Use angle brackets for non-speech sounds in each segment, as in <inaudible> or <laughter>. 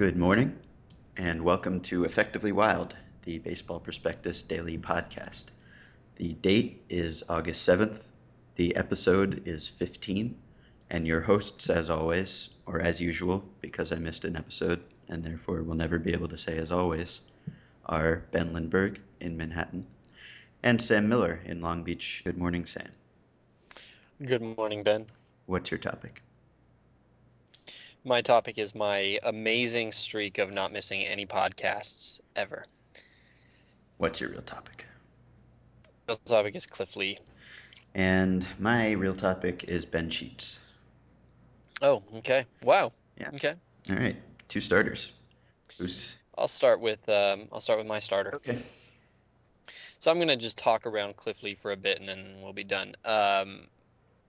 Good morning, and welcome to Effectively Wild, the Baseball Prospectus Daily Podcast. The date is August 7th, the episode is 15, and your hosts, as always, or as usual, because I missed an episode and therefore will never be able to say as always, are Ben Lindbergh in Manhattan and Sam Miller in Long Beach. Good morning, Sam. Good morning, Ben. What's your topic? My topic is my amazing streak of not missing any podcasts ever. What's your real topic? Real topic is Cliff Lee. And my real topic is Ben Sheets. Oh, okay. Wow. Yeah. Okay. All right, two starters. Who's I'll start with um, I'll start with my starter. okay? So I'm gonna just talk around Cliff Lee for a bit, and then we'll be done. Um,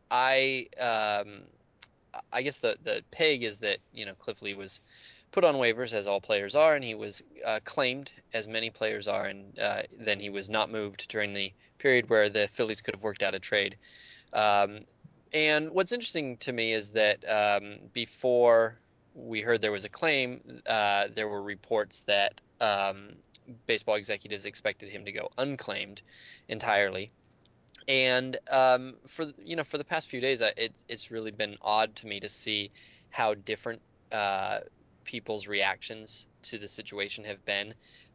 I um, I guess the the peg is that you know Cliff Lee was put on waivers as all players are, and he was uh, claimed as many players are, and uh, then he was not moved during the period where the Phillies could have worked out a trade. Um, and what's interesting to me is that um, before we heard there was a claim, uh, there were reports that um, baseball executives expected him to go unclaimed entirely. And um, for you know, for the past few days, it's it's really been odd to me to see how different uh, people's reactions to the situation have been.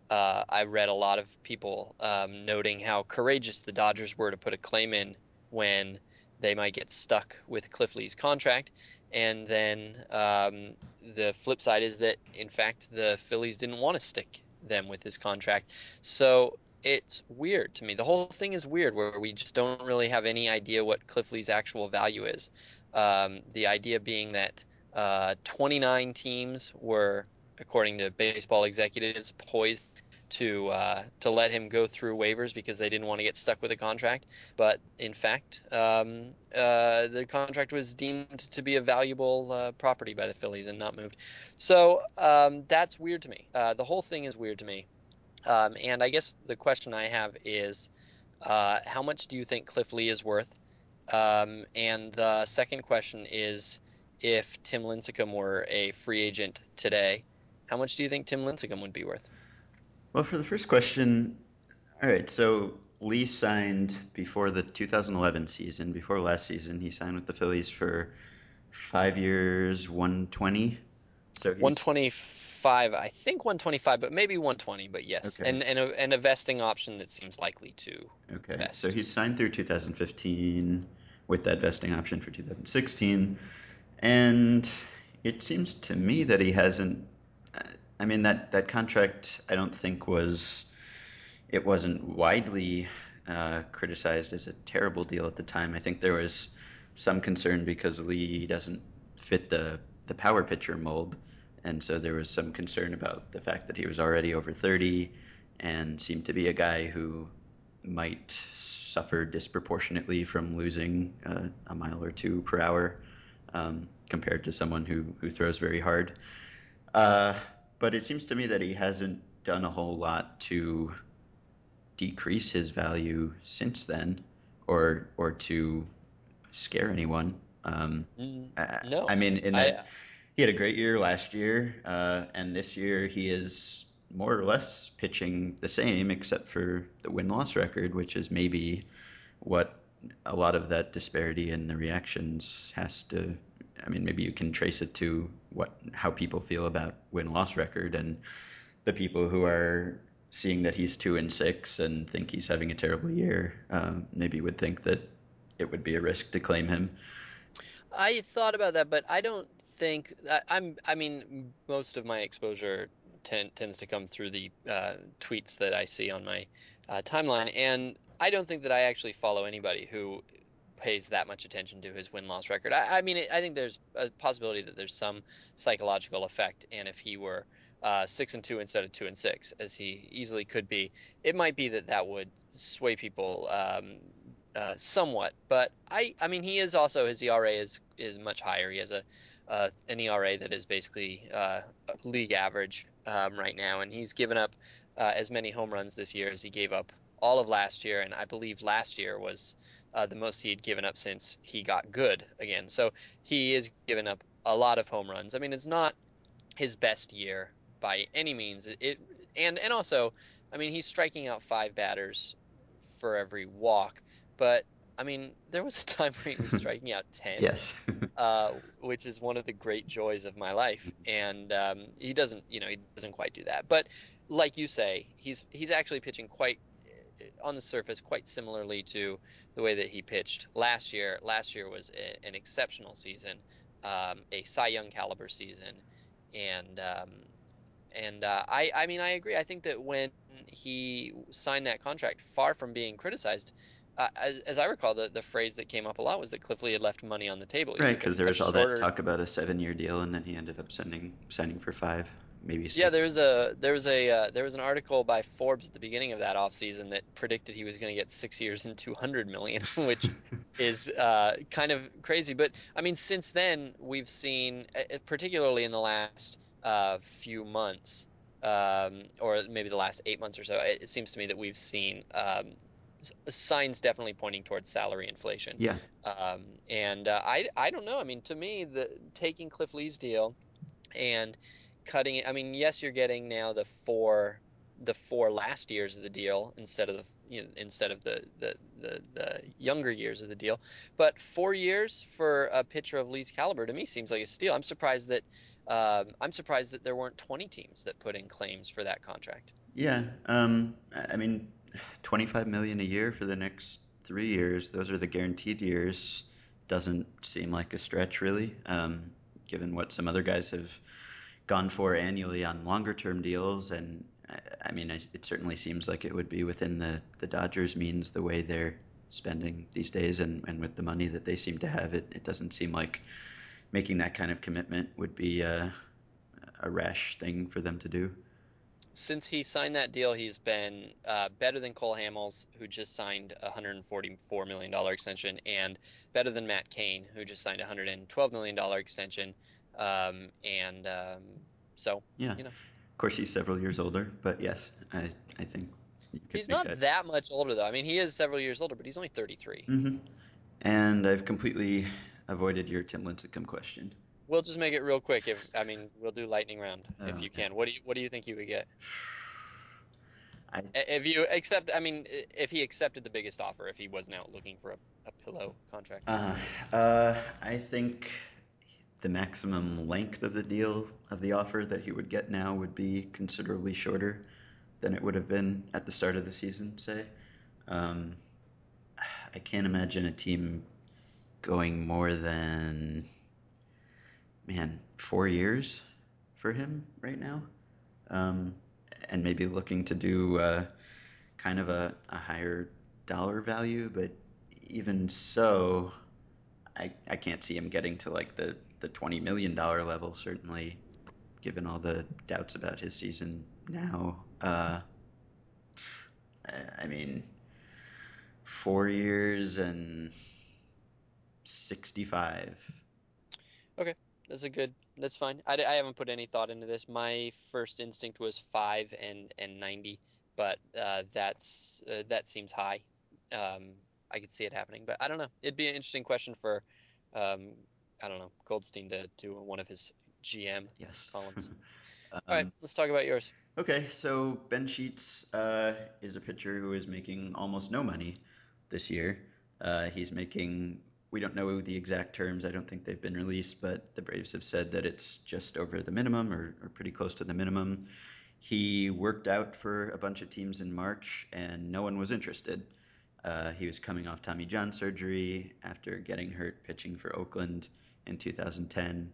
Uh, I read a lot of people um, noting how courageous the Dodgers were to put a claim in when they might get stuck with Cliff Lee's contract, and then um, the flip side is that in fact the Phillies didn't want to stick them with this contract. So it's weird to me. The whole thing is weird where we just don't really have any idea what Cliff Lee's actual value is. Um, the idea being that uh, 29 teams were, according to baseball executives, poised to uh, to let him go through waivers because they didn't want to get stuck with a contract. But in fact, um, uh, the contract was deemed to be a valuable uh, property by the Phillies and not moved. So um, that's weird to me. Uh, the whole thing is weird to me. Um, and I guess the question I have is, uh, how much do you think Cliff Lee is worth? Um, and the second question is, if Tim Lincecum were a free agent today, how much do you think Tim Lincecum would be worth? Well, for the first question, all right. So Lee signed before the 2011 season, before last season. He signed with the Phillies for five years, 120. So he's 125, I think 125, but maybe 120, but yes. Okay. And and a, and a vesting option that seems likely to. Okay, Vest. so he's signed through 2015 with that vesting option for 2016, and it seems to me that he hasn't. I mean that that contract I don't think was it wasn't widely uh, criticized as a terrible deal at the time. I think there was some concern because Lee doesn't fit the the power pitcher mold, and so there was some concern about the fact that he was already over 30 and seemed to be a guy who might suffer disproportionately from losing uh, a mile or two per hour um, compared to someone who, who throws very hard. Uh, but it seems to me that he hasn't done a whole lot to decrease his value since then or or to scare anyone. Um, Mm, I, No, I mean, in I that he had a great year last year, uh, and this year he is more or less pitching the same, except for the win loss record, which is maybe what a lot of that disparity in the reactions has to. I mean, maybe you can trace it to what how people feel about win loss record, and the people who are seeing that he's two and six and think he's having a terrible year, um, maybe would think that it would be a risk to claim him. I thought about that, but I don't think I, I'm. I mean, most of my exposure ten, tends to come through the uh, tweets that I see on my uh, timeline, and I don't think that I actually follow anybody who pays that much attention to his win loss record. I, I mean, I think there's a possibility that there's some psychological effect, and if he were uh, six and two instead of two and six, as he easily could be, it might be that that would sway people um, uh, somewhat. But I, I mean, he is also his ERA is is much higher. He has a uh, an ERA that is basically uh, league average um, right now, and he's given up uh, as many home runs this year as he gave up all of last year, and I believe last year was uh, the most he had given up since he got good again. So he is given up a lot of home runs. I mean, it's not his best year by any means. It and and also, I mean, he's striking out five batters for every walk, but I mean, there was a time where he was <laughs> striking out 10 Yes. uh, which is one of the great joys of my life. And um, he doesn't, you know, he doesn't quite do that. But like you say, he's he's actually pitching quite on the surface quite similarly to the way that he pitched last year. Last year was a, an exceptional season, um, a Cy Young caliber season, and um, and uh, I I mean I agree. I think that when he signed that contract, far from being criticized, uh, as, as I recall, the, the phrase that came up a lot was that Cliff Lee had left money on the table. He Right, because there was all that talk about a seven-year deal, and then he ended up sending signing for five, maybe six. Yeah, there was a there was a uh, there was an article by Forbes at the beginning of that offseason that predicted he was going to get six years and 200 million, <laughs> which <laughs> is uh, kind of crazy. But I mean, since then we've seen, uh, uh, particularly in the last uh, few months, um, or maybe the last eight months or so, it, it seems to me that we've seen um, signs definitely pointing towards salary inflation. Yeah, Um, and uh, I I don't know. I mean, to me, the taking Cliff Lee's deal and cutting it. I mean, yes, you're getting now the four the four last years of the deal instead of the you know, instead of the, the the the younger years of the deal. But four years for a pitcher of Lee's caliber to me seems like a steal. I'm surprised that um, I'm surprised that there weren't 20 teams that put in claims for that contract. yeah. Um, I I mean, 25 million a year for the next three years. Those are the guaranteed years. Doesn't seem like a stretch, really, um, given what some other guys have gone for annually on longer term deals. And I, I mean, I, it certainly seems like it would be within the, the Dodgers' means the way they're spending these days and, and with the money that they seem to have. It, it doesn't seem like making that kind of commitment would be a, a rash thing for them to do. Since he signed that deal, he's been uh, better than Cole Hamels, who just signed a $144 million extension, and better than Matt Cain, who just signed a $112 million extension. Um, and um, so, Yeah. you know, Of course, he's several years older, but yes, I, I think he's not that. that much older, though. I mean, he is several years older, but he's only 33. hmm And I've completely avoided your Tim Lincecum question. We'll just make it real quick. If I mean, we'll do lightning round Oh, if you okay. can. What do you what do you think you would get? I If you accept, I mean, if he accepted the biggest offer, if he wasn't out looking for a, a pillow contract. uh, uh, I think the maximum length of the deal of the offer that he would get now would be considerably shorter than it would have been at the start of the season, say. Um, I can't imagine a team going more than, man, four years for him right now. Um, and maybe looking to do uh, kind of a, a higher dollar value, but even so, I, I can't see him getting to like the, the $20 million level, certainly, given all the doubts about his season now. Uh, I mean, four years and 65. Okay, that's a good. That's fine. I, I haven't put any thought into this. My first instinct was five and and 90, but uh, that's uh, that seems high. Um, I could see it happening, but I don't know. It'd be an interesting question for, um, I don't know, Goldstein to do one of his GM Yes. columns. <laughs> All right, um, let's talk about yours. okay, so Ben Sheets uh, is a pitcher who is making almost no money this year. Uh, he's making, we don't know the exact terms, I don't think they've been released, but the Braves have said that it's just over the minimum or, or pretty close to the minimum. He worked out for a bunch of teams in March and no one was interested. Uh, he was coming off Tommy John surgery after getting hurt pitching for Oakland in 2010.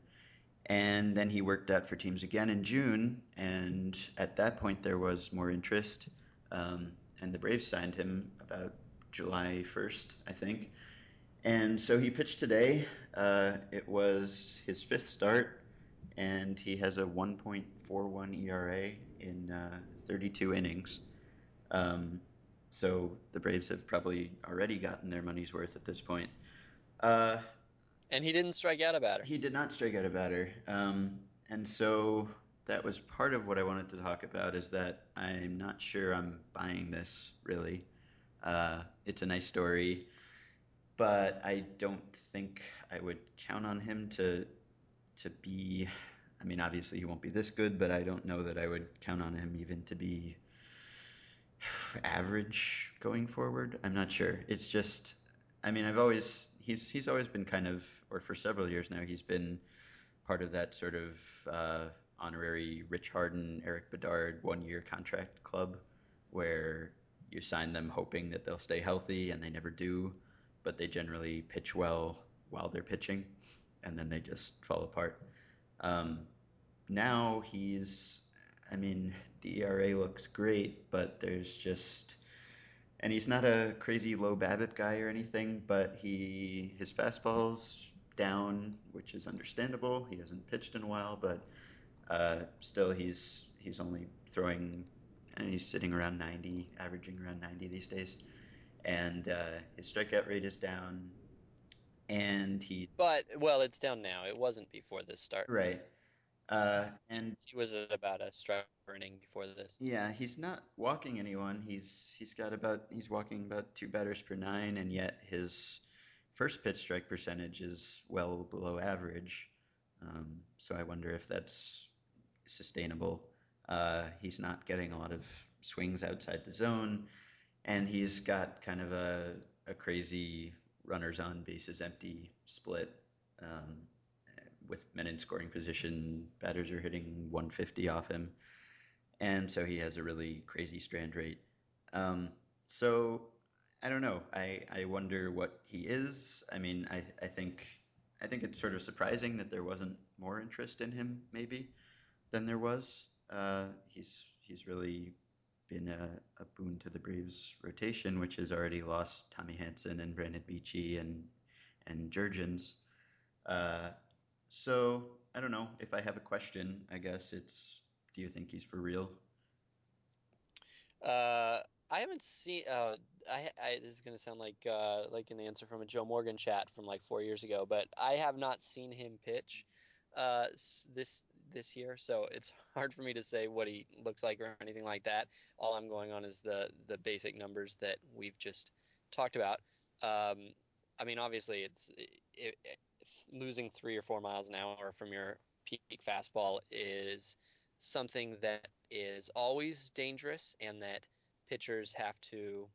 And then he worked out for teams again in June, and at that point there was more interest. Um, and the Braves signed him about July 1st, I think. And so he pitched today. Uh, it was his fifth start, and he has a 1.41 ERA in uh, 32 innings. Um, so the Braves have probably already gotten their money's worth at this point. Uh, And he didn't strike out a batter. he did not strike out a batter. Um, and so that was part of what I wanted to talk about is that I'm not sure I'm buying this really. Uh, it's a nice story, but I don't think I would count on him to to be I mean, obviously he won't be this good, but I don't know that I would count on him even to be average going forward. I'm not sure. It's just, I mean, I've always he's he's always been kind of, or for several years now, he's been part of that sort of uh, honorary Rich Harden, Erik Bedard one year contract club where you sign them hoping that they'll stay healthy and they never do, but they generally pitch well while they're pitching and then they just fall apart. Um, now he's, I mean, the ERA looks great, but there's just, and he's not a crazy low BABIP guy or anything, but he his fastball's down, which is understandable. He hasn't pitched in a while, but uh, still he's he's only throwing, and he's sitting around 90, averaging around 90 these days, and uh, his strikeout rate is down, and he But well, it's down now. It wasn't before this start. right, uh, and He was at about a strike per inning before this. Yeah, he's not walking anyone. He's he's got about he's walking about two batters per nine, and yet his first pitch strike percentage is well below average. Um, so I wonder if that's sustainable. Uh, he's not getting a lot of swings outside the zone, and he's got kind of a a crazy runners on bases empty split. Um, with men in scoring position, batters are hitting 150 off him and so he has a really crazy strand rate. Um, so I don't know. I, I wonder what he is. I mean, I, I think I think it's sort of surprising that there wasn't more interest in him, maybe, than there was. Uh, he's he's really been a, a boon to the Braves rotation, which has already lost Tommy Hanson and Brandon Beachy and and Jurrjens. Uh, so I don't know. If I have a question, I guess it's, do you think he's for real? Uh, I haven't seen. Uh, I, I this is gonna sound like uh like an answer from a Joe Morgan chat from like four years ago, but I have not seen him pitch uh this this year, so it's hard for me to say what he looks like or anything like that. All I'm going on is the the basic numbers that we've just talked about. Um, I mean, obviously, it's it, it, losing three or four miles an hour from your peak fastball is something that is always dangerous and that pitchers have to,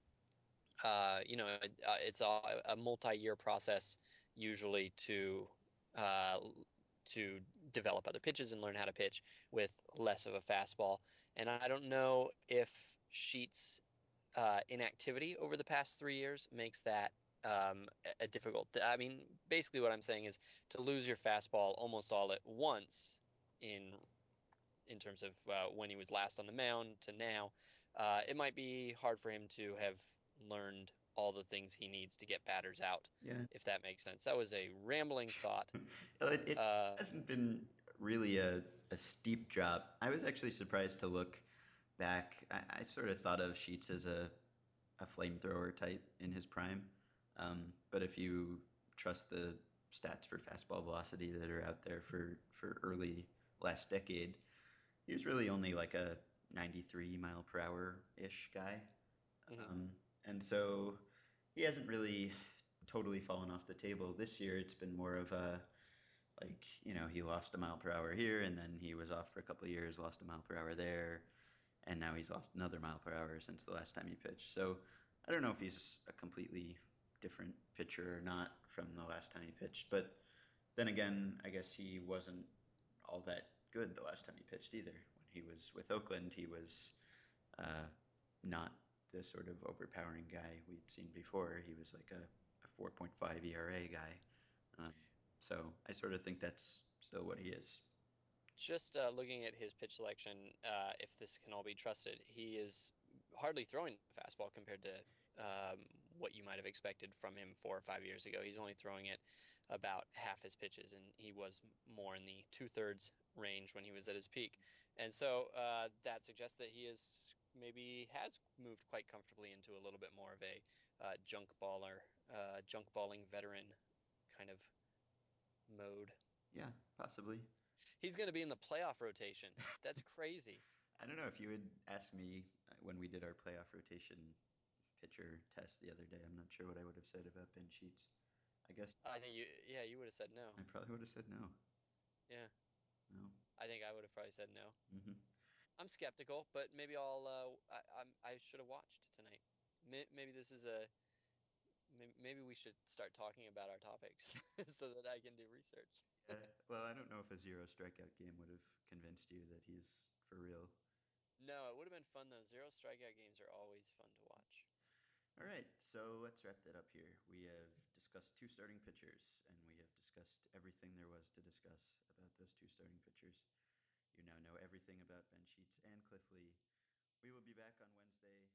uh, you know, uh, it's a, a multi-year process usually to uh, to develop other pitches and learn how to pitch with less of a fastball. And I don't know if Sheets' uh, inactivity over the past three years makes that um, a difficult. I mean, basically, what I'm saying is to lose your fastball almost all at once in in terms of uh, when he was last on the mound to now, uh, it might be hard for him to have learned all the things he needs to get batters out, Yeah. if that makes sense. That was a rambling thought. <laughs> It, it Uh, hasn't been really a, a steep drop. I was actually surprised to look back. I, I sort of thought of Sheets as a, a flamethrower type in his prime. Um, but if you trust the stats for fastball velocity that are out there for, for early last decade, he was really only like a 93 mile per hour ish guy. mhm. Um, and so he hasn't really totally fallen off the table. This year, it's been more of a like you know he lost a mile per hour here and then he was off for a couple of years lost a mile per hour there and now he's lost another mile per hour since the last time he pitched so i don't know if he's a completely different pitcher or not from the last time he pitched but then again i guess he wasn't all that good the last time he pitched either when he was with oakland he was uh, not the sort of overpowering guy we'd seen before he was like a, a 4.5 era guy um, so I sort of think that's still what he is. Just uh, looking at his pitch selection, uh, if this can all be trusted, he is hardly throwing fastball compared to um, what you might have expected from him four or five years ago. He's only throwing it about half his pitches, and he was more in the two-thirds range when he was at his peak. And so uh, that suggests that he is maybe has moved quite comfortably into a little bit more of a uh, junk baller, uh, junk balling veteran kind of mode. Yeah, possibly. He's going to be in the playoff rotation. <laughs> That's crazy. I don't know if you had asked me uh, when we did our playoff rotation pitcher test the other day. I'm not sure what I would have said about Ben Sheets. I guess I think you, yeah, you would have said no. I probably would have said no. Yeah. No. I think I would have probably said no. hmm I'm skeptical, but maybe I'll. Uh, I. I should have watched tonight. Maybe this is a. Maybe we should start talking about our topics <laughs> so that I can do research. Yeah. Well, I don't know if a zero strikeout game would have convinced you that he's for real. No, it would have been fun though. Zero strikeout games are always fun to watch. All right, so let's wrap that up here. We have discussed two starting pitchers, and we have discussed everything there was to discuss about those two starting pitchers. You now know everything about Ben Sheets and Cliff Lee. We will be back on Wednesday